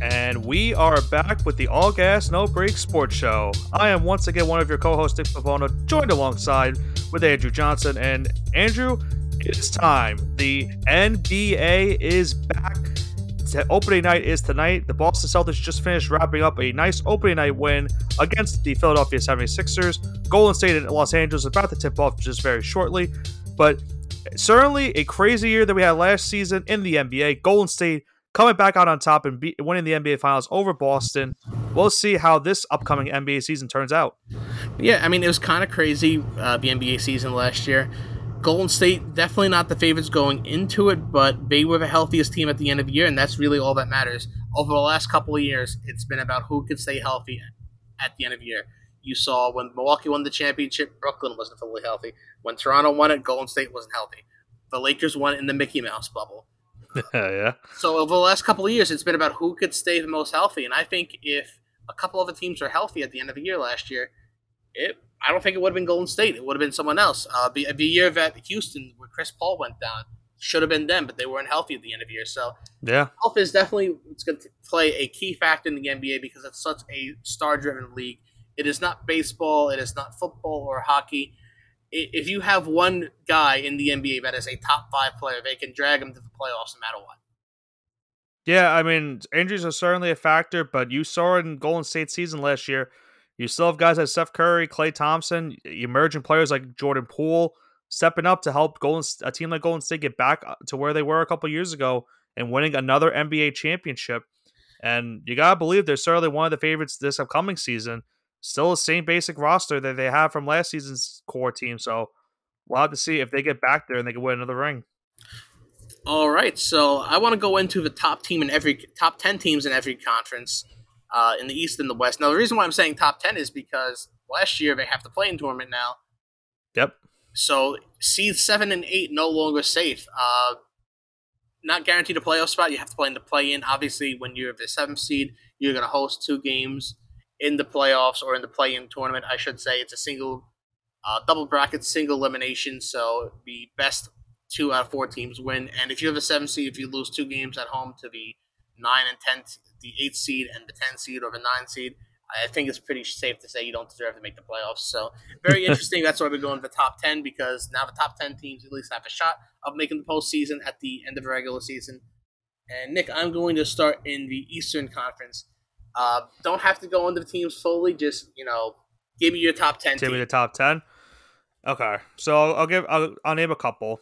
and we are back with the All Gas No Break Sports Show. I am once again one of your co-hosts, Nick Pavona, joined alongside with Andrew Johnson. And Andrew, it is time. The NBA is back. The uh, Opening night is tonight. The Boston Celtics just finished wrapping up a nice opening night win against the Philadelphia 76ers. Golden State and Los Angeles about to tip off just very shortly. But certainly a crazy year that we had last season in the NBA. Golden State coming back out on top and winning the NBA Finals over Boston. We'll see how this upcoming NBA season turns out. Yeah, I mean, it was kind of crazy, uh, the NBA season last year. Golden State, definitely not the favorites going into it, but they were the healthiest team at the end of the year, and that's really all that matters. Over the last couple of years, it's been about who could stay healthy at the end of the year. You saw when Milwaukee won the championship, Brooklyn wasn't fully healthy. When Toronto won it, Golden State wasn't healthy. The Lakers won in the Mickey Mouse bubble. yeah. So over the last couple of years, it's been about who could stay the most healthy, and I think if a couple of the teams are healthy at the end of the year last year, it I don't think it would have been Golden State. It would have been someone else. Uh, the, the year that Houston, where Chris Paul went down, should have been them, but they weren't healthy at the end of the year. So yeah, health is definitely it's going to play a key factor in the NBA because it's such a star-driven league. It is not baseball. It is not football or hockey. If you have one guy in the NBA that is a top five player, they can drag him to the playoffs no matter what. Yeah, I mean, injuries are certainly a factor, but you saw it in Golden State season last year. You still have guys like Steph Curry, Klay Thompson, emerging players like Jordan Poole stepping up to help Golden a team like Golden State get back uh, to where they were a couple years ago and winning another NBA championship. And you gotta believe they're certainly one of the favorites this upcoming season. Still the same basic roster that they have from last season's core team. So we'll have to see if they get back there and they can win another ring. All right, so I want to go into the top team in every top ten teams in every conference uh, in the East and the West. Now, the reason why I'm saying top ten is because last year they have to play in tournament now. Yep. So seeds seven and eight no longer safe. Uh, not guaranteed a playoff spot. You have to play in the play in. Obviously, when you're the seventh seed, you're going to host two games in the playoffs or in the play in tournament. I should say it's a single, uh, double bracket, single elimination. So the best two out of four teams win. And if you have a seven seed, if you lose two games at home to the nine and ten, the eight seed and the ten seed or the nine seed, I think it's pretty safe to say you don't deserve to make the playoffs. So very interesting. That's why we're going to the top ten because now the top ten teams at least have a shot of making the postseason at the end of the regular season. And Nick, I'm going to start in the Eastern Conference. Uh, don't have to go into the teams fully. Just you know, give me your top ten. Give me the top ten. Okay, so I'll give I'll, I'll name a couple.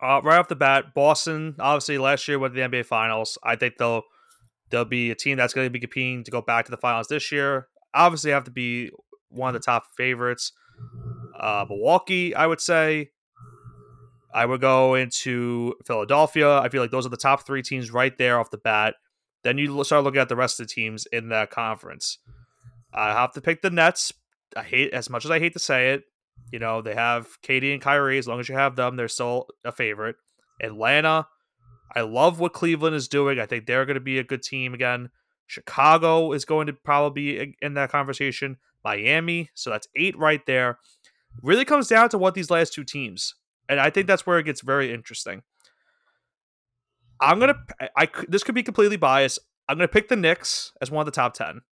Uh, right off the bat, Boston obviously last year went to the NBA Finals. I think they'll they'll be a team that's going to be competing to go back to the finals this year. Obviously, have to be one of the top favorites. Uh, Milwaukee, I would say. I would go into Philadelphia. I feel like those are the top three teams right there off the bat. Then you start looking at the rest of the teams in that conference. I have to pick the Nets. I hate as much as I hate to say it. You know, they have KD and Kyrie. As long as you have them, they're still a favorite. Atlanta, I love what Cleveland is doing. I think they're going to be a good team again. Chicago is going to probably be in that conversation. Miami, so that's eight right there. Really comes down to what these last two teams, and I think that's where it gets very interesting. I'm gonna, I this could be completely biased. I'm gonna pick the Knicks as one of the top ten.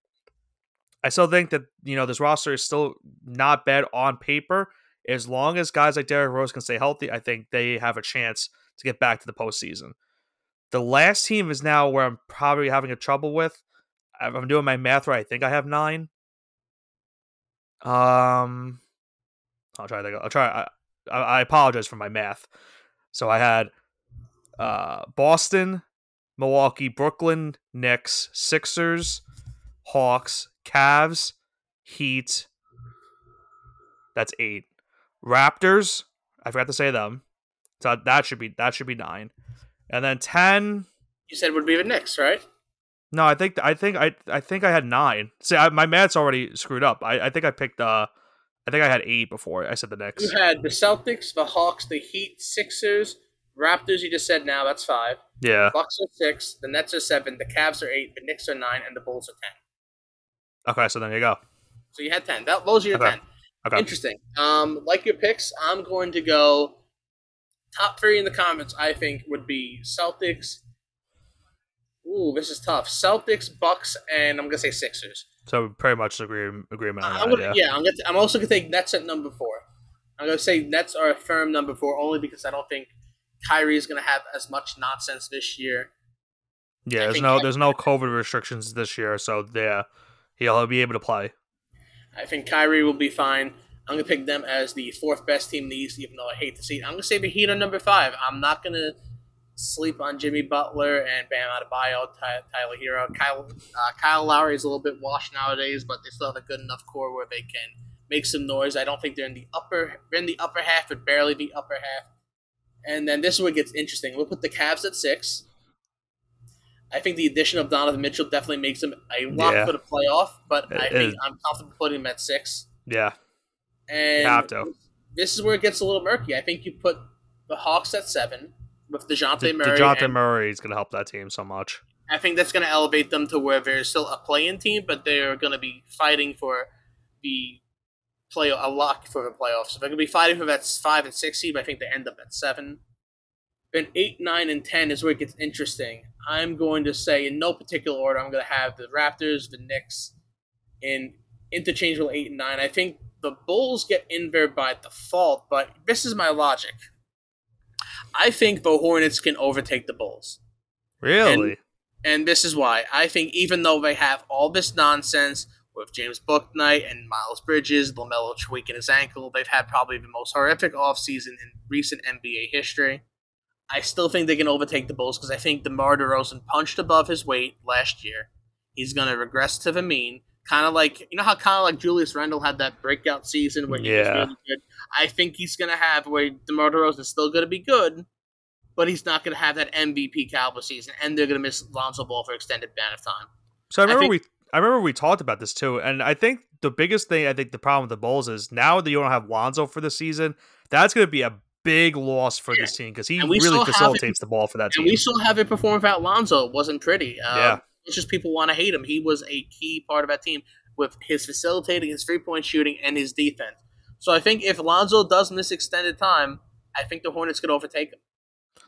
I still think that you know this roster is still not bad on paper. As long as guys like Derrick Rose can stay healthy, I think they have a chance to get back to the postseason. The last team is now where I'm probably having a trouble with. I'm doing my math right. I think I have nine. Um, I'll try that. I'll try. I, I apologize for my math. So I had uh, Boston, Milwaukee, Brooklyn, Knicks, Sixers, Hawks, Cavs, Heat. That's eight. Raptors. I forgot to say them. So that should be that should be nine. And then ten. You said would be the Knicks, right? No, I think I think I I think I had nine. See, I, my math's already screwed up. I, I think I picked uh, I think I had eight before I said the Knicks. You had the Celtics, the Hawks, the Heat, Sixers, Raptors. You just said now that's five. Yeah. Bucks are six. The Nets are seven. The Cavs are eight. The Knicks are nine, and the Bulls are ten. Okay, so there you go. So you had ten. That, those are your okay. ten. Okay. Interesting. Um, like your picks, I'm going to go top three in the comments. I think would be Celtics, Ooh, this is tough. Celtics, Bucks, and I'm gonna say Sixers. So pretty much agree agreement that. yeah. yeah, I'm, gonna, I'm also gonna take Nets at number four. I'm gonna say Nets are a firm number four only because I don't think Kyrie is gonna have as much nonsense this year. Yeah, I there's no there's no COVID restrictions this year, so yeah, he'll be able to play. I think Kyrie will be fine. I'm gonna pick them as the fourth best team in the East, even though I hate to see it. I'm gonna say the Heat are number five. I'm not gonna sleep on Jimmy Butler and Bam Adebayo, Ty- Tyler Herro. Kyle uh, Kyle Lowry is a little bit washed nowadays, but they still have a good enough core where they can make some noise. I don't think they're in the upper they're in the upper half, but barely the upper half. And then this is where it gets interesting. We'll put the Cavs at six. I think the addition of Donovan Mitchell definitely makes them a lock Yeah. for the playoff, but I It think is. I'm comfortable putting them at six. Yeah, And You have to. this is where it gets a little murky. I think you put the Hawks at seven with Dejounte De- Murray. Dejounte Murray is gonna help that team so much. I think that's going to elevate them to where they're still a play-in team, but they're going to be fighting for the play a lock for the playoffs. So they're going to be fighting for that five and six seed. I think they end up at seven. Then eight, nine, and ten is where it gets interesting. I'm going to say in no particular order. I'm going to have the Raptors, the Knicks, in interchangeable eight and nine. I think the Bulls get in there by default, but this is my logic. I think the Hornets can overtake the Bulls. Really? And this is why. I think even though they have all this nonsense with James Bouknight and Miles Bridges, LaMelo tweaking his ankle, they've had probably the most horrific offseason in recent NBA history. I still think they can overtake the Bulls because I think DeMar DeRozan punched above his weight last year. He's going to regress to the mean. Kind of like, you know how kind of like Julius Randle had that breakout season where he was Yeah. really good? I think he's going to have where DeMar DeRozan is still going to be good, but he's not going to have that MVP caliber season, and they're going to miss Lonzo Ball for extended amount of time. So I remember think- we I remember we talked about this too, and I think the biggest thing I think the problem with the Bulls is now that you don't have Lonzo for the season, that's going to be a big loss for this team because he really facilitates the ball for that team. And team. we still have it perform without Lonzo. It wasn't pretty. Um, Yeah. It's just people want to hate him. He was a key part of that team with his facilitating, his three point shooting, and his defense. So I think if Lonzo does miss extended time, I think the Hornets could overtake him.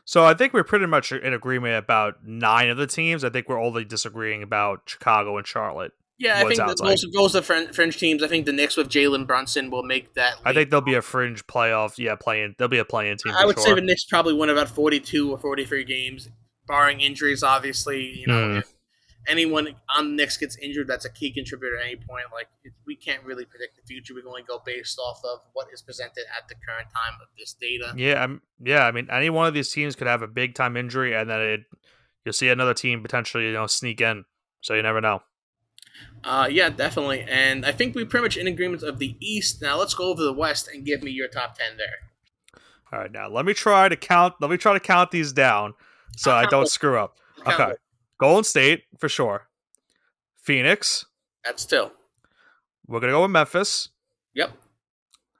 So I think we're pretty much in agreement about nine of the teams. I think we're only disagreeing about Chicago and Charlotte. Yeah, I think that those, those are fringe, fringe teams. I think the Knicks with Jalen Brunson will make that. I think there'll be a fringe playoff. Yeah, playing. There'll be a playing team. I would sure. say the Knicks probably win about 42 or 43 games, barring injuries, obviously. You know, Hmm. if anyone on the Knicks gets injured, that's a key contributor at any point. Like, we can't really predict the future. We can only go based off of what is presented at the current time of this data. Yeah, I'm, yeah. I mean, any one of these teams could have a big time injury, and then it, you'll see another team potentially, you know, sneak in. So you never know. Uh, yeah, definitely. And I think we're pretty much in agreement of the East. Now, let's go over the West and give me your top 10 there. All right, now let me try to count. Let me try to count these down so I don't screw up. Okay. Golden State for sure. Phoenix. That's two. We're gonna go with Memphis. Yep.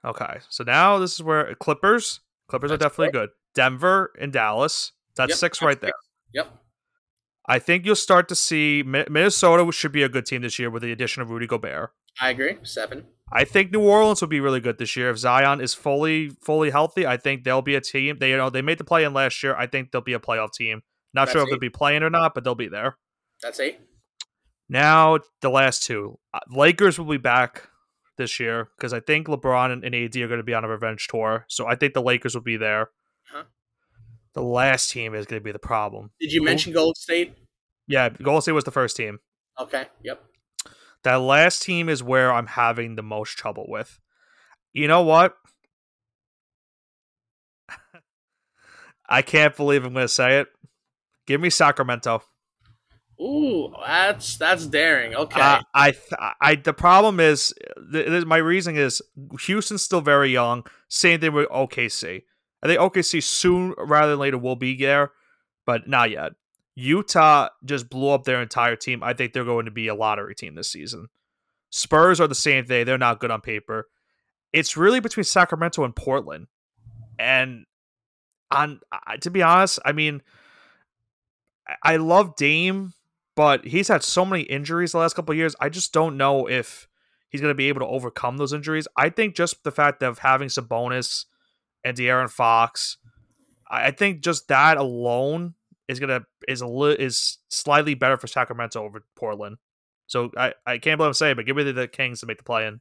Okay, so now this is where Clippers. Clippers are That's definitely good. Denver and Dallas. That's Yep, six that's right there. Yep. I think you'll start to see Minnesota should be a good team this year with the addition of Rudy Gobert. I agree. Seven. I think New Orleans will be really good this year if Zion is fully fully healthy. I think they'll be a team. They you know they made the play in last year. I think they'll be a playoff team. Not That's sure if eight. they'll be playing or not, but they'll be there. That's eight. Now the last two, Uh, Lakers will be back this year because I think LeBron and, AD are going to be on a revenge tour. So I think the Lakers will be there. Huh. The last team is going to be the problem. Did you mention Golden State? Yeah, Golden State was the first team. Okay. Yep. That last team is where I'm having the most trouble with. You know what? I can't believe I'm going to say it. Give me Sacramento. Ooh, that's that's daring. Okay. Uh, I, th- I, the problem is, th- my reasoning is Houston's still very young. Same thing with OKC. I think OKC soon rather than later will be there, but not yet. Utah just blew up their entire team. I think they're going to be a lottery team this season. Spurs are the same thing. They're not good on paper. It's really between Sacramento and Portland. And on I- to be honest, I mean, I- love Dame, but he's had so many injuries the last couple years. I just don't know if he's going to be able to overcome those injuries. I think just the fact of having Sabonis and De'Aaron Fox, I I think just that alone is gonna is a li- is slightly better for Sacramento over Portland. So I, I can't believe I'm saying, but give me the, the Kings to make the play in.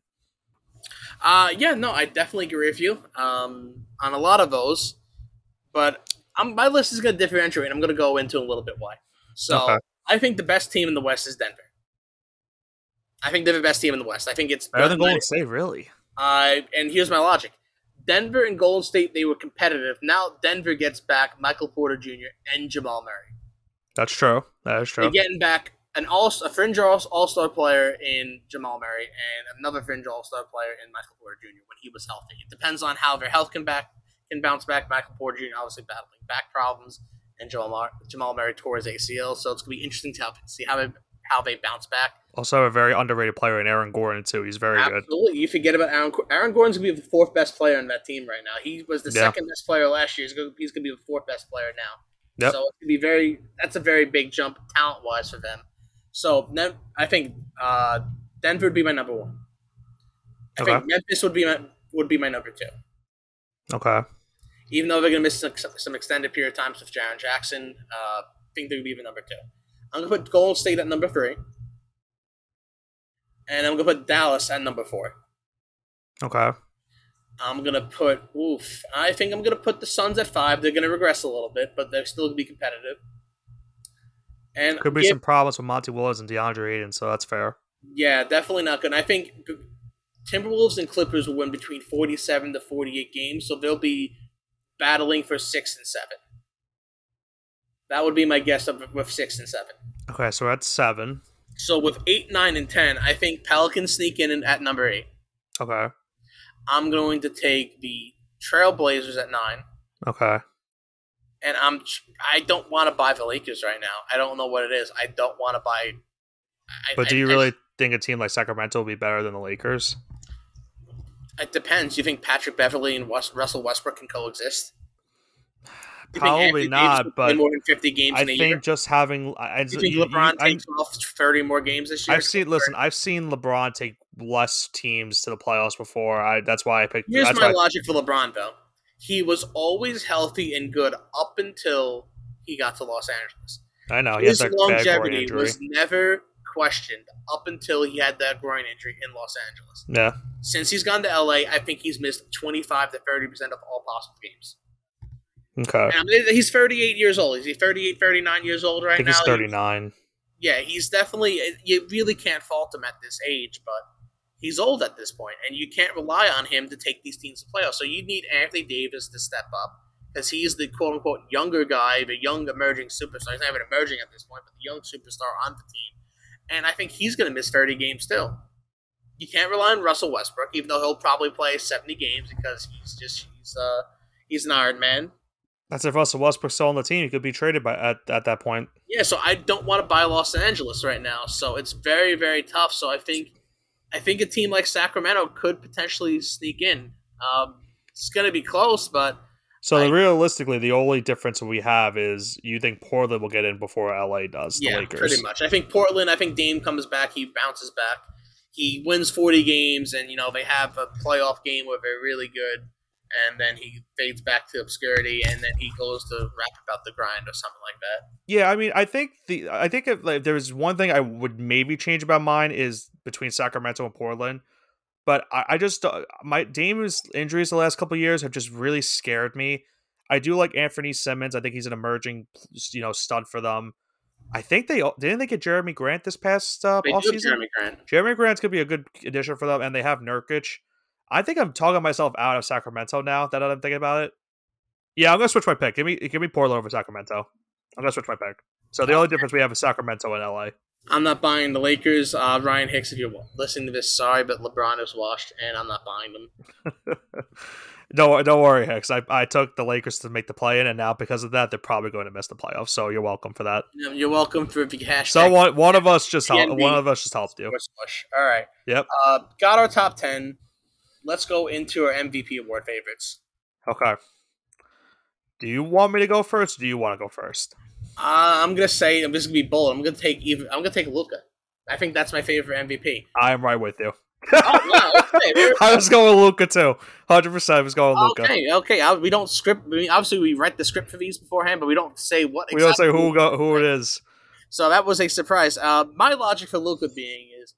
Uh, yeah, no, I definitely agree with you um, on a lot of those. But I'm, my list is going to differentiate. I'm going to go into a little bit why. So Okay. I think the best team in the West is Denver. I think they're the best team in the West. I think it's Better than Golden State, really. Uh, and here's my logic: Denver and Golden State they were competitive. Now Denver gets back Michael Porter Jr. and Jamal Murray. That's true. That is true. They're getting back an all a fringe all star player in Jamal Murray and another fringe all star player in Michael Porter Jr. when he was healthy. It depends on how their health can back can bounce back. Michael Porter Jr. obviously battling back problems, and Jamal Mar- Jamal Murray tore his ACL. So it's gonna be interesting to see how they how they bounce back. Also, a very underrated player in Aaron Gordon too. He's very good. Absolutely, you forget about Aaron. Aaron Gordon's gonna be the fourth best player on that team right now. He was the Yeah. second best player last year. He's gonna, he's gonna be the fourth best player now. Yep. So it's gonna be very. That's a very big jump talent wise for them. So then I think uh, Denver would be my number one. I Okay. think Memphis would be my would be my number two. Okay. Even though they're gonna miss some, some extended period of times with Jaren Jackson, uh, I think they would be the number two. I'm gonna put Golden State at number three, and I'm gonna put Dallas at number four. Okay. I'm gonna put oof. I think I'm gonna put the Suns at five. They're gonna regress a little bit, but they're still gonna be competitive. And Could be give- some problems with Monty Williams and DeAndre Ayton, so that's fair. yeah, definitely not good. I think Timberwolves and Clippers will win between 47 to 48 games, so they'll be battling for six and seven. That would be my guess of with six and seven. Okay, so we're at seven. So with eight, nine, and ten, I think Pelicans sneak in at number eight. Okay. I'm going to take the Trailblazers at nine. Okay. and I'm I don't want to buy the Lakers right now. I don't know what it is. I don't want to buy. I, But do you I- really think a team like Sacramento will be better than the Lakers? It depends. You think Patrick Beverley and West, Russell Westbrook can coexist? You Probably not, but more than fifty games I in a think year. just having I, I- You think LeBron you- I- takes off thirty more games this year? I've seen. Listen, I've seen LeBron take less teams to the playoffs before. I that's why I picked. Here's that's my logic for LeBron, though. He was always healthy and good up until he got to Los Angeles. I know he has His that bad groin longevity was never questioned up until he had that groin injury in Los Angeles. Yeah. Since he's gone to LA, I think he's missed 25 to 30 percent of all possible games. Okay. And I mean, he's 38 years old. Is he 38, 39 years old right I think now? he's thirty nine. Yeah, he's definitely. You really can't fault him at this age, but he's old at this point, and you can't rely on him to take these teams to playoffs. So you need Anthony Davis to step up because he's the quote unquote younger guy, the young emerging superstar. He's not even emerging at this point, but the young superstar on the team. And I think he's going to miss 30 games still. You can't rely on Russell Westbrook, even though he'll probably play 70 games because he's just he's uh he's an Iron Man. That's if Russell Westbrook's still on the team. He could be traded by at, at that point. Yeah, so I don't want to buy Los Angeles right now. So it's very, very tough. So I think I think a team like Sacramento could potentially sneak in. Um, it's going to be close, but So realistically, the only difference we have is you think Portland will get in before LA does. The yeah, Lakers. pretty much. I think Portland. I think Dame comes back. He bounces back. He wins forty games, and you know they have a playoff game where they're really good, and then he fades back to obscurity, and then he goes to rap about the grind or something like that. Yeah, I mean, I think the I think if like, there's one thing I would maybe change about mine is between Sacramento and Portland, but I, I just uh, my Dame's injuries the last couple of years have just really scared me. I do like Anthony Simmons. I think he's an emerging, you know, stud for them. I think they didn't they get Jerami Grant this past uh, offseason. Jerami Grant. Jerami Grant's gonna be a good addition for them, and they have Nurkic. I think I'm talking myself out of Sacramento now that I'm thinking about it. Yeah, I'm gonna switch my pick. Give me give me Portland over Sacramento. I'm gonna switch my pick. So the only difference we have is Sacramento and LA. I'm not buying the Lakers. Uh, Ryan Hicks, if you're listening to this, sorry, but LeBron is washed, and I'm not buying them. don't don't worry, Hicks. I, I took the Lakers to make the play in, and now because of that, they're probably going to miss the playoffs. So you're welcome for that. You're welcome for the hashtag. So one one of us just helped, one of us just helped you. Push. All right. Yep. Uh, got our top ten. Let's go into our MVP award favorites. Okay. Do you want me to go first? Or do you want to go first? Uh, I'm gonna say I'm just gonna be bold. I'm gonna take even. I'm gonna take Luka. I think that's my favorite MVP. I am right with you. wow, okay, very- I was going Luka too. Hundred percent. I was going Luka. Okay, okay. I, we don't script. I mean, obviously, we write the script for these beforehand, but we don't say what. We don't say who go, who it is. So that was a surprise. Uh, my logic for Luka being is,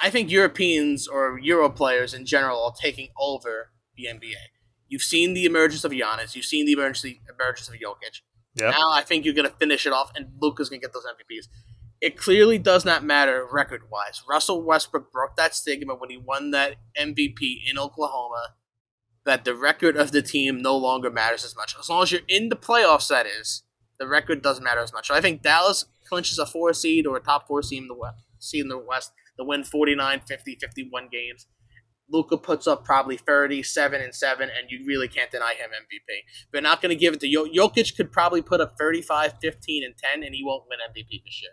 I think Europeans or Euro players in general are taking over the NBA. You've seen the emergence of Giannis. You've seen the emergence emergence of Jokic. Yep. Now I think you're going to finish it off, and Luka's going to get those MVPs. It clearly does not matter record wise. Russell Westbrook broke that stigma when he won that MVP in Oklahoma. That the record of the team no longer matters as much. As long as you're in the playoffs, that is, the record doesn't matter as much. So I think Dallas clinches a four seed or a top four seed in the West, seed in the West to win 49, 50, 51 games. Luka puts up probably 37 and 7, and you really can't deny him MVP. But not going to give it to Jokic. Jokic could probably put up 35, 15, and 10, and he won't win MVP this year.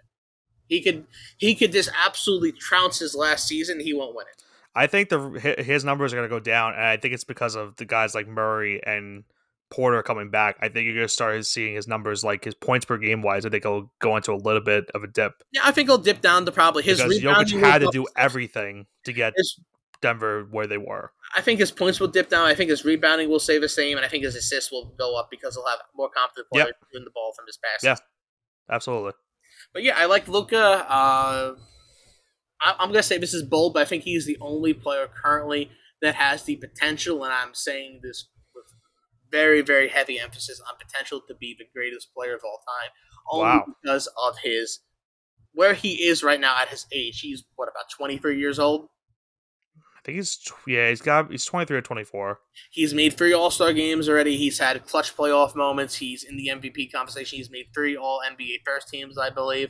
He could he could just absolutely trounce his last season. He won't win it. I think the his numbers are going to go down, and I think it's because of the guys like Murray and Porter coming back. I think you're going to start seeing his numbers, like his points per game wise. I think he'll go into a little bit of a dip Yeah, I think he'll dip down to probably his because Jokic had to do everything to get his- Denver where they were. I think his points will dip down. I think his rebounding will stay the same, and I think his assists will go up because he'll have more confident Yep. players doing the ball from his passes. Yeah. Absolutely. But yeah, I like Luka. Uh, I, I'm gonna say this is bold, but I think he's the only player currently that has the potential, and I'm saying this with very, very heavy emphasis on potential to be the greatest player of all time, only Wow. because of his where he is right now at his age. He's what about 23 years old. I think he's yeah he's got he's 23 or 24. He's made three All Star games already. He's had clutch playoff moments. He's in the MVP conversation. He's made three All NBA first teams, I believe.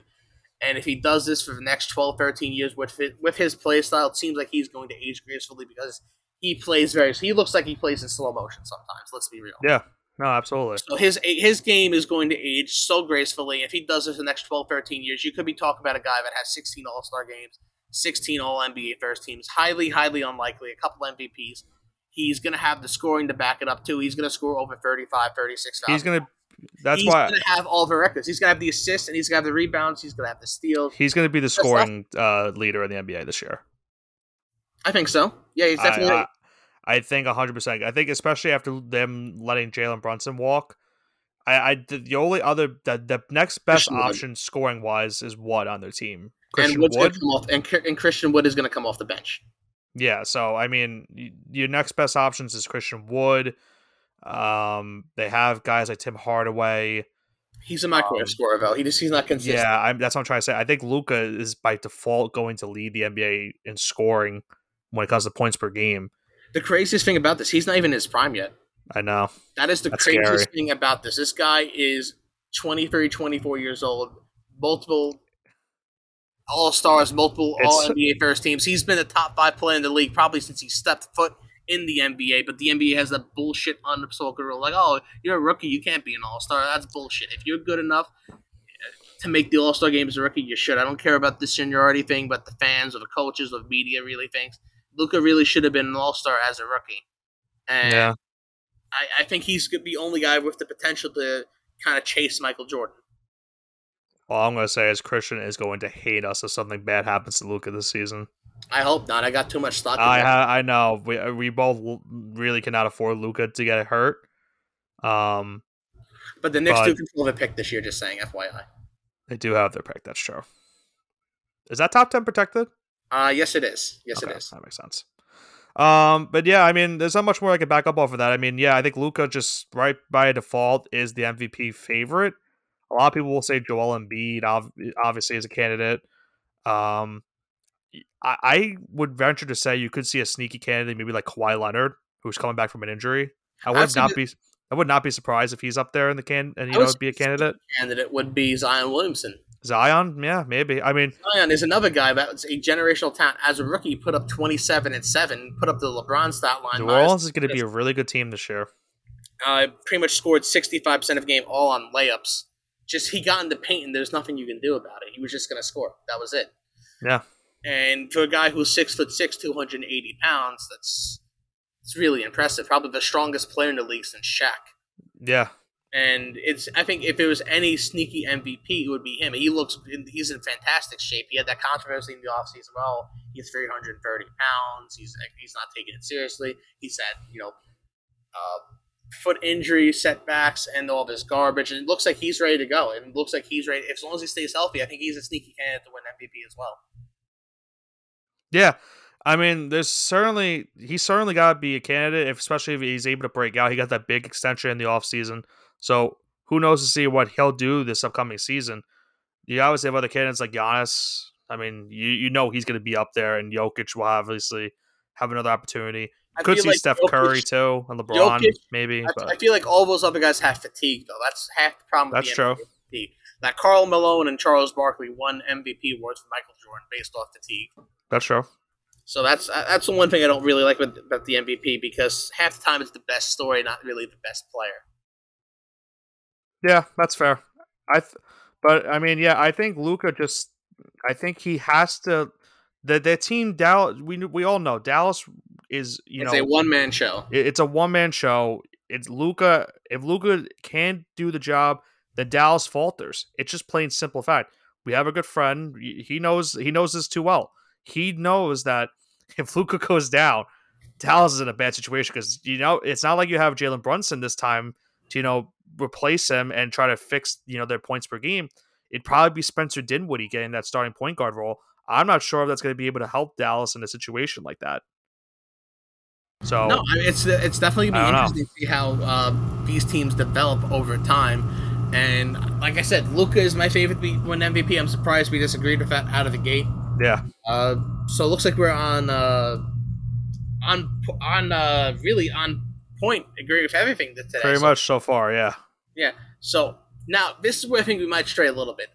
And if he does this for the next 12, 13 years with his, with his play style, it seems like he's going to age gracefully because he plays very. He looks like he plays in slow motion sometimes. Let's be real. Yeah. No, absolutely. So his his game is going to age so gracefully. If he does this in the next 12, 13 years, you could be talking about a guy that has 16 All Star games, 16 All NBA first teams. Highly, highly unlikely. A couple MVPs. He's going to have the scoring to back it up, too. He's going to score over 35, 36 fouls. He's gonna. That's he's why he's going to have all the records. He's going to have the assists, and he's going to have the rebounds. He's going to have the steals. he's gonna be the scoring uh, leader in the NBA this year. I think so. Yeah, he's definitely. I, I think hundred percent. I think especially after them letting Jalen Brunson walk, I, I the, the only other the, the next best option scoring wise is Wood on their team. And Christian Wood's Wood. Come off, and, and Christian Wood is going to come off the bench. Yeah, so I mean, your next best options is Christian Wood. Um, they have guys like Tim Hardaway. He's a microwave Um, scorer, though. He just he's not consistent. Yeah, I'm, that's what I'm trying to say. I think Luka is by default going to lead the NBA in scoring when it comes to points per game. The craziest thing about this, he's not even in his prime yet. I know. That is the That's craziest scary. thing about this. This guy is 23, 24 years old, multiple All Stars, multiple All NBA first teams. He's been a top five player in the league probably since he stepped foot in the NBA. But the NBA has that bullshit unspoken rule, like, "Oh, you're a rookie, you can't be an All Star." That's bullshit. If you're good enough to make the All Star game as a rookie, you should. I don't care about the seniority thing, but the fans or the coaches or the media really thinks Luka really should have been an All Star as a rookie. And Yeah. I, I think he's the only guy with the potential to kind of chase Michael Jordan. All I'm going to say is Christian is going to hate us if something bad happens to Luka this season. I hope not. I got too much stock. I ha- I know we we both really cannot afford Luka to get hurt. Um, but the Knicks but- do control the pick this year. Just saying, FYI. they do have their pick. That's true. Is that top ten protected? Uh, yes, it is. Yes, Okay, it is. That makes sense. Um, but yeah, I mean, there's not much more I can back up off of that. I mean, yeah, I think Luka just right by default is the MVP favorite. A lot of people will say Joel Embiid, ob- obviously, is a candidate. Um, I, I would venture to say you could see a sneaky candidate, maybe like Kawhi Leonard, who's coming back from an injury. I would not be. I would not be surprised if he's up there in the can and you know be a candidate. Candidate would be Zion Williamson. Zion, yeah, maybe. I mean, Zion is another guy that's a generational talent. As a rookie, put up 27 and 7, put up the LeBron stat line. New Orleans is going to be a really good team this year. uh, pretty much scored 65% of the game all on layups. Just he got in the paint and there's nothing you can do about it. He was just going to score. That was it. Yeah. And for a guy who's six foot six, 280 pounds, that's it's really impressive. Probably the strongest player in the league since Shaq. Yeah, And it's I think if it was any sneaky MVP, it would be him. He looks he's in fantastic shape. He had that controversy in the offseason. Well, he's 330 pounds. He's he's not taking it seriously. He's had you know uh, foot injury setbacks and all this garbage. And it looks like he's ready to go. It looks like he's ready. As long as he stays healthy, I think he's a sneaky candidate to win MVP as well. Yeah, I mean, there's certainly he's certainly got to be a candidate, if, especially if he's able to break out. He got that big extension in the offseason. so who knows to see what he'll do this upcoming season. You obviously have other candidates like Giannis. I mean, you you know he's going to be up there, and Jokic will obviously have another opportunity. I Could see like Steph Jokic- Curry too, and LeBron Jokic- maybe. I, But I feel like all those other guys have fatigue, though. That's half the problem. With That's the true. Fatigue. That Karl Malone and Charles Barkley won MVP awards for Michael Jordan based off fatigue. that's true. So that's uh, that's the one thing I don't really like with, about the MVP because half the time it's the best story, not really the best player. Yeah, that's fair. I, th- but I mean, yeah, I think Luka just, I think he has to. The the team Dallas, we we all know Dallas is you know, it's know a one man show. it- it's a one man show. It's Luka. If Luka can't do the job, then Dallas falters. It's just plain simple fact. We have a good friend. He he knows he knows this too well. He knows that if Luka goes down, Dallas is in a bad situation because you know it's not like you have Jalen Brunson this time to you know replace him and try to fix you know their points per game. It'd probably be Spencer Dinwiddie getting that starting point guard role. I'm not sure if that's going to be able to help Dallas in a situation like that. So No, I mean, it's it's definitely gonna be don't know. interesting to see how uh, these teams develop over time. And like I said, Luka is my favorite to win MVP. I'm surprised we disagreed with that out of the gate. yeah, Uh, so it looks like we're on uh, on on uh, really on point. Agree with everything that today. pretty So- much so far. Yeah. Yeah. So now this is where I think we might stray a little bit.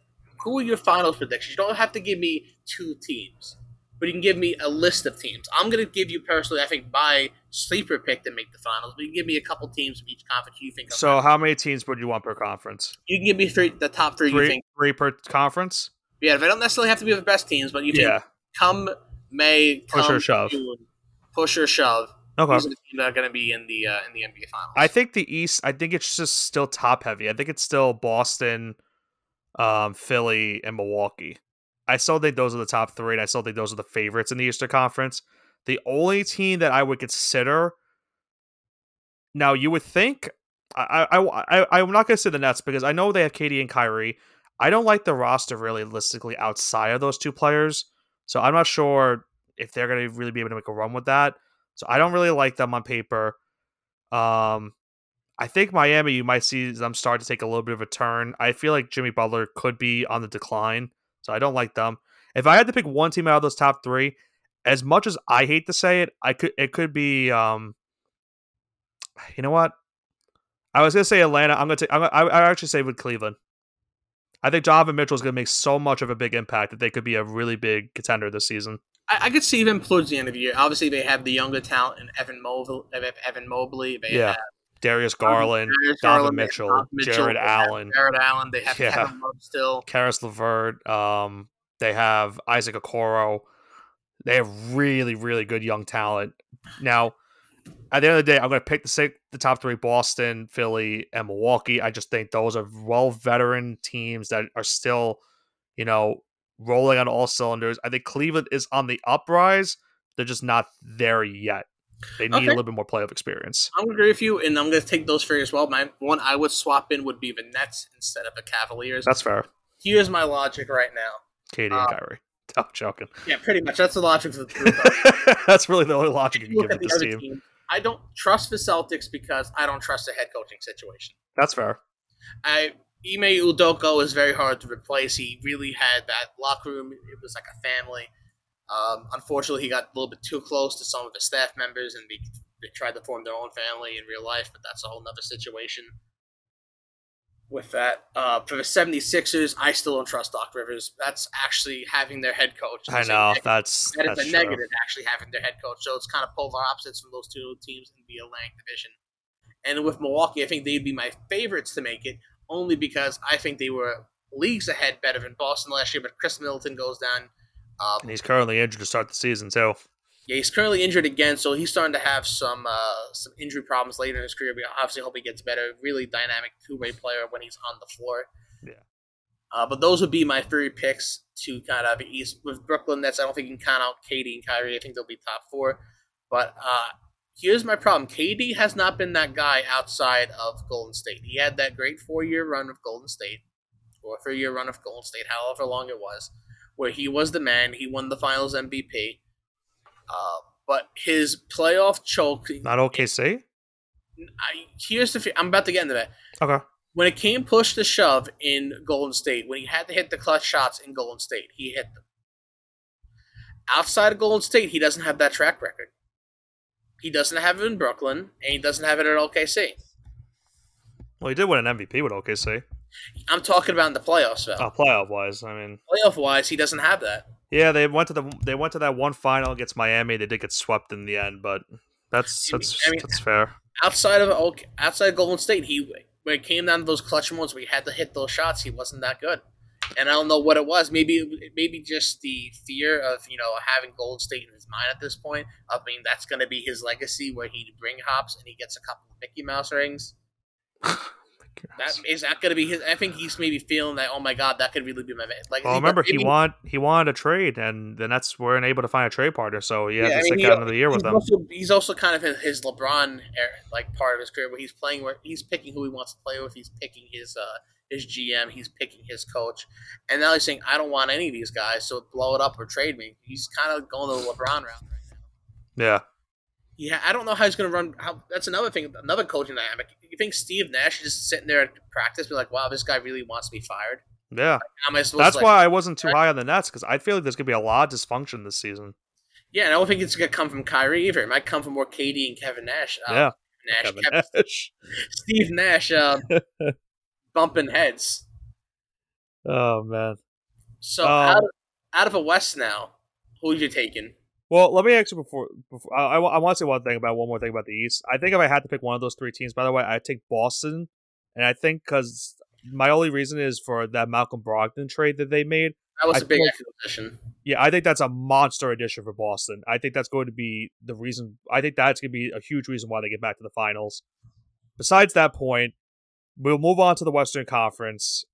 Who are your finals predictions? You don't have to give me two teams, but you can give me a list of teams. I'm going to give you personally, I think, my sleeper pick to make the finals. But you can give me a couple teams from each conference you think. So how many teams would you want per conference? you can give me three, the top three, you Three, think. three per conference. Yeah, they don't necessarily have to be the best teams, but you think Yeah. come May, Push or shove. June, push or shove. Okay. These are the teams that are going to be in the uh, in the NBA finals. I think the East. I think it's just still top heavy. I think it's still Boston, um, Philly, and Milwaukee. I still think those are the top three, and I still think those are the favorites in the Eastern Conference. The only team that I would consider. Now you would think I I I I'm not going to say the Nets because I know they have KD and Kyrie. I don't like the roster realistically outside of those two players, so I'm not sure if they're going to really be able to make a run with that. So I don't really like them on paper. Um, I think Miami, you might see them start to take a little bit of a turn. I feel like Jimmy Butler could be on the decline, so I don't like them. If I had to pick one team out of those top three, as much as I hate to say it, I could it could be. Um, you know what? I was gonna say Atlanta. I'm gonna take. I'm gonna, I I actually say with Cleveland. I think Donovan Mitchell is gonna make so much of a big impact that they could be a really big contender this season. I, I could see them towards the end of the year. Obviously, they have the younger talent in Evan Mobley. They have Evan Mobley. They Yeah. have Darius Garland, Darius Donovan Garland, Mitchell, Mitchell, Jarrett Allen. Jarrett Allen. They have Yeah. Kevin Love still. Caris LeVert. Um, they have Isaac Okoro. They have really, really good young talent. Now, at the end of the day, I'm going to pick the six, the top three: Boston, Philly, and Milwaukee. I just think those are well veteran teams that are still, you know, rolling on all cylinders. I think Cleveland is on the uprise. They're just not there yet. They need Okay. a little bit more playoff experience. I'm agree with you, and I'm gonna take those three as well. My one I would swap in would be the Nets instead of the Cavaliers. That's fair. Here's my logic right now. KD Uh, and Kyrie. I'm joking. Yeah, pretty much. That's the logic of the group. That's really the only logic you can give with this team. team. I don't trust the Celtics because I don't trust the head coaching situation. That's fair. I Ime Udoko is very hard to replace. He really had that locker room. It was like a family. Um, unfortunately, he got a little bit too close to some of his staff members, and they, they tried to form their own family in real life, but that's a whole nother situation. With that, uh, for the 76ers, I still don't trust Doc Rivers. That's actually having their head coach. I know that's that that's is a true. negative, actually, having their head coach. So it's kind of polar opposites from those two teams in the Atlantic Division. And with Milwaukee, I think they'd be my favorites to make it, only because I think they were leagues ahead better than Boston last year. But Khris Middleton goes down. Um, And he's currently injured to start the season too. Yeah, he's currently injured again, so he's starting to have some uh, some injury problems later in his career. We obviously hope he gets better. Really dynamic two way player when he's on the floor. Yeah. Uh, but those would be my three picks to kind of East with Brooklyn Nets. I don't think you can count out KD and Kyrie. I think they'll be top four. But uh, here's my problem: KD has not been that guy outside of Golden State. He had that great four year run of Golden State, or three year run of Golden State, however long it was, where he was the man. He won the Finals MVP. Uh, but his playoff choke. Not OKC. I, here's the. I'm about to get into that. Okay. When it came push to shove in Golden State, when he had to hit the clutch shots in Golden State, he hit them. Outside of Golden State, he doesn't have that track record. He doesn't have it in Brooklyn, and he doesn't have it at OKC. Well, he did win an MVP with OKC. I'm talking about in the playoffs, though. Oh, playoff wise, I mean, Playoff wise, he doesn't have that. yeah, they went to the they went to that one final against Miami. They did get swept in the end, but that's that's I mean- that's fair. Outside of OK- outside of Golden State, he when it came down to those clutch moments where he had to hit those shots, he wasn't that good. And I don't know what it was. Maybe maybe just the fear of you know having Golden State in his mind at this point. I mean, that's going to be his legacy, where he bring hops and he gets a couple of Mickey Mouse rings. That is that going to be his. I think he's maybe feeling that. Oh my God, that could really be my man. Like, Well, remember he want he wanted a trade, and the Nets weren't able to find a trade partner, so he had Yeah, to I stick he- out another year with he's them. Also, he's also kind of in his LeBron era, like part of his career where he's playing where he's picking who he wants to play with. He's picking his uh his GM. He's picking his coach, and now he's saying, "I don't want any of these guys, so blow it up or trade me." He's kind of going the LeBron route right now. Yeah, Yeah, I don't know how he's going to run. How that's another thing, another coaching dynamic. You think Steve Nash is just sitting there at practice, be like, "Wow, this guy really wants to be fired." yeah. How am I supposed That's to, like, why I wasn't too high on the Nets because I feel like there's gonna be a lot of dysfunction this season. Yeah, and I don't think it's going to come from Kyrie either. It might come from more KD and Kevin Nash. Uh, yeah, Nash, Kevin Kevin- Nash. Steve Nash uh, bumping heads. Oh man. So Um, out, of, out of a West now, who are you taking? Well, let me actually before before I, I, I want to say one thing about one more thing about the East. I think if I had to pick one of those three teams, by the way, I'd take Boston, and I think because my only reason is for that Malcolm Brogdon trade that they made. That was I a big feel- acquisition. Yeah, I think that's a monster addition for Boston. I think that's going to be the reason. I think that's going to be a huge reason why they get back to the finals. Besides that point, we'll move on to the Western Conference.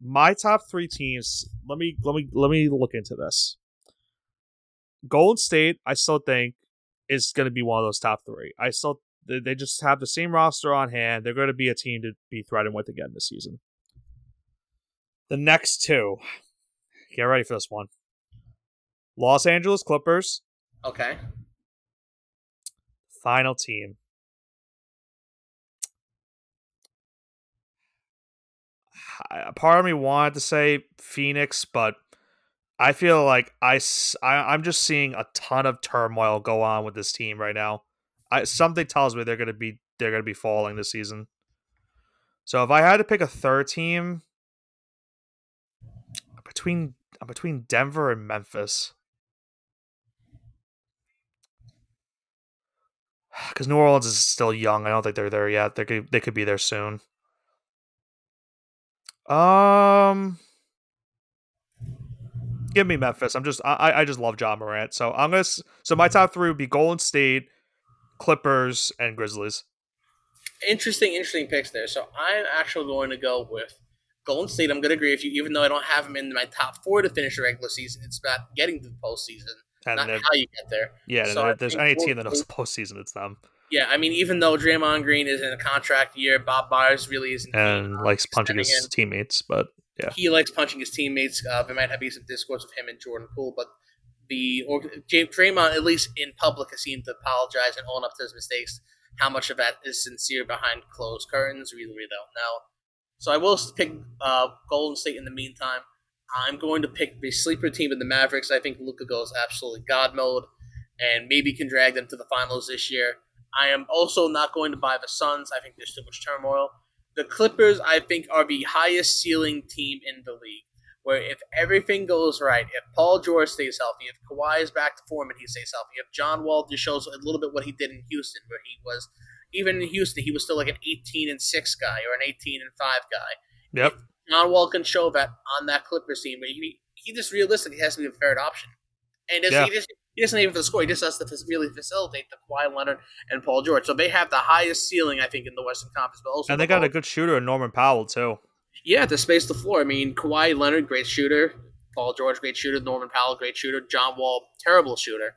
My top three teams. Let me let me let me look into this. Golden State, I still think is going to be one of those top three. I still they, just have the same roster on hand. They're going to be a team to be threatened with again this season. The next two, get ready for this one. Los Angeles Clippers, Okay. final team. I- Part of me wanted to say Phoenix, but I feel like I, I am just seeing a ton of turmoil go on with this team right now. I something tells me they're gonna be they're gonna be falling this season. So if I had to pick a third team between between Denver and Memphis. because New Orleans is still young. I don't think they're there yet. They could they could be there soon. Um, give me Memphis. I'm just I I just love Ja Morant. So I'm gonna so my top three would be Golden State, Clippers, and Grizzlies. Interesting, interesting picks there. So I'm actually going to go with Golden State. I'm going to agree with you, even though I don't have them in my top four to finish the regular season. It's about getting to the postseason, And not then- how you get there. yeah, so there's any team that knows the postseason, it's them. Yeah, I mean, even though Draymond Green is in a contract year, Bob Myers really isn't. And likes punching his teammates, but yeah, He likes punching his teammates. Uh, there might have been some discourse with him and Jordan Poole, but the or, Draymond, at least in public, has seemed to apologize and own up to his mistakes. How much of that is sincere behind closed curtains, we really don't know. So I will pick uh, Golden State in the meantime. I'm going to pick the sleeper team in the Mavericks. I think Luka goes absolutely god mode and maybe can drag them to the finals this year. I am also not going to buy the Suns. I think there's too much turmoil. The Clippers, I think, are the highest ceiling team in the league. Where if everything goes right, if Paul George stays healthy, if Kawhi is back to form and he stays healthy, if John Wall just shows a little bit what he did in Houston, where he was even in Houston, he was still like an 18 and six guy or an 18 and five guy. yep, John Wall can show that on that Clippers team, but he he just realistically has to be a third option. And does Yeah. he just He doesn't even have to score. He just has to really facilitate the Kawhi Leonard and Paul George. So they have the highest ceiling, I think, in the Western Conference. But also, and they got a good shooter in Norman Powell too. Yeah, to space the floor. I mean, Kawhi Leonard, great shooter. Paul George, great shooter. Norman Powell, great shooter. John Wall, terrible shooter.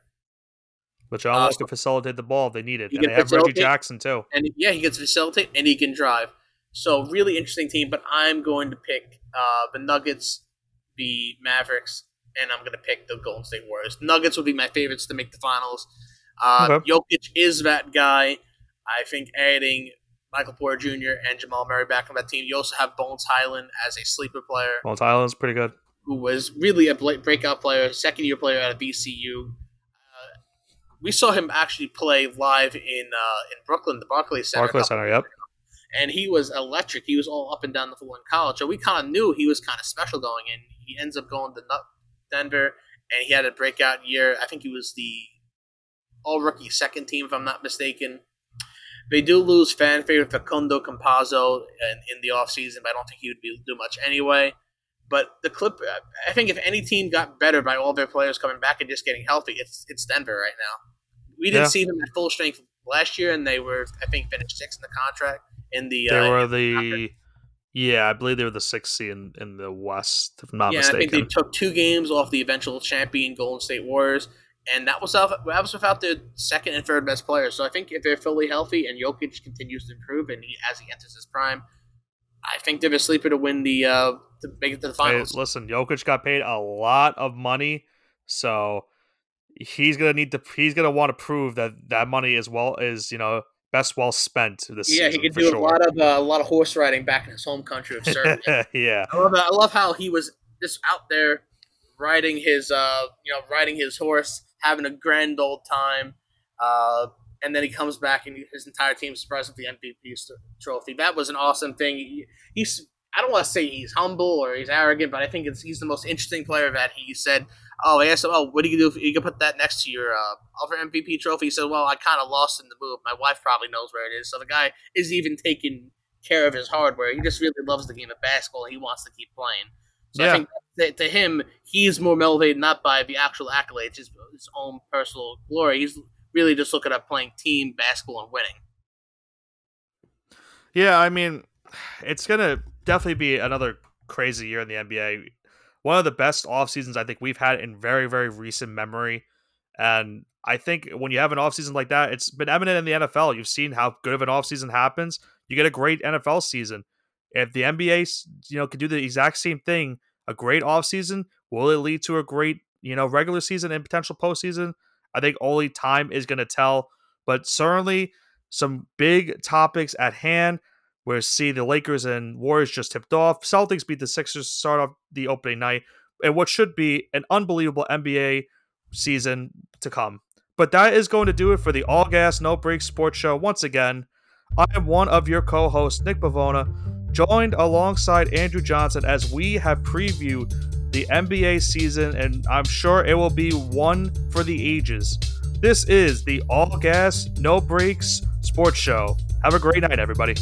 But John Wall uh, can facilitate the ball if they need it. And they have Reggie Jackson too. And yeah, he gets facilitate and he can drive. So really interesting team. But I'm going to pick uh, the Nuggets, the Mavericks, and I'm going to pick the Golden State Warriors. Nuggets would be my favorites to make the finals. Uh, okay. Jokic is that guy. I think adding Michael Porter Jr. and Jamal Murray back on that team. You also have Bones Hyland as a sleeper player. Bones Hyland's pretty good. Who was really a breakout player, second year player out of VCU. Uh, we saw him actually play live in uh, in Brooklyn, the Barclays Center. Barclays Center, yep. And he was electric. He was all up and down the floor in college. So we kind of knew he was kind of special going in. He ends up going to Denver, and he had a breakout year. I think he was the all rookie second team, if I'm not mistaken. They do lose fan favorite Facundo Campazzo in, in the offseason, but I don't think he would be, do much anyway. But the clip, I think if any team got better by all their players coming back and just getting healthy, it's it's Denver right now. We didn't yeah. see them at full strength last year, and they were, I think, finished sixth in the contract. In the they uh, were the yeah, I believe they were the sixth seed in, in the West, if not yeah, mistaken. I think they took two games off the eventual champion Golden State Warriors and that was that was without the second and third best players. So I think if they're fully healthy and Jokic continues to improve and he, as he enters his prime, I think they're a sleeper to win the uh, to make it to the finals. Hey, listen, Jokic got paid a lot of money, so he's gonna need to he's gonna want to prove that that money is well is you know best well spent this yeah, he could do sure. a lot of uh, a lot of horse riding back in his home country of Serbia. yeah, I love, I love how he was just out there riding his uh you know riding his horse having a grand old time. Uh, and then he comes back and his entire team is present the MVP trophy. That was an awesome thing. He, he's I don't want to say he's humble or he's arrogant, but I think it's he's the most interesting player that he said. Oh, I asked him, oh, what do you do if you can put that next to your uh, other MVP trophy? He said, well, I kind of lost in the move. My wife probably knows where it is. So the guy is even taking care of his hardware. He just really loves the game of basketball. He wants to keep playing. So yeah. I think that to him, he's more motivated not by the actual accolades, his, his own personal glory. He's really just looking at playing team basketball and winning. Yeah, I mean, it's gonna definitely be another crazy year in the NBA. One of the best off seasons I think we've had in very, very recent memory. And I think when you have an off season like that, it's been evident in the NFL. You've seen how good of an off season happens. You get a great NFL season. If the NBA, you know, could do the exact same thing, a great offseason, will it lead to a great, you know, regular season and potential postseason? I think only time is going to tell, but certainly some big topics at hand. Where see the Lakers and Warriors just tipped off. Celtics beat the Sixers to start off the opening night, and what should be an unbelievable NBA season to come. But that is going to do it for the All Gas No Break Sports Show. Once again, I am one of your co-hosts, Nick Bavona joined alongside Andrew Johnson as we have previewed the NBA season, and I'm sure it will be one for the ages. This is the All Gas, No Breaks Sports Show. Have a great night, everybody.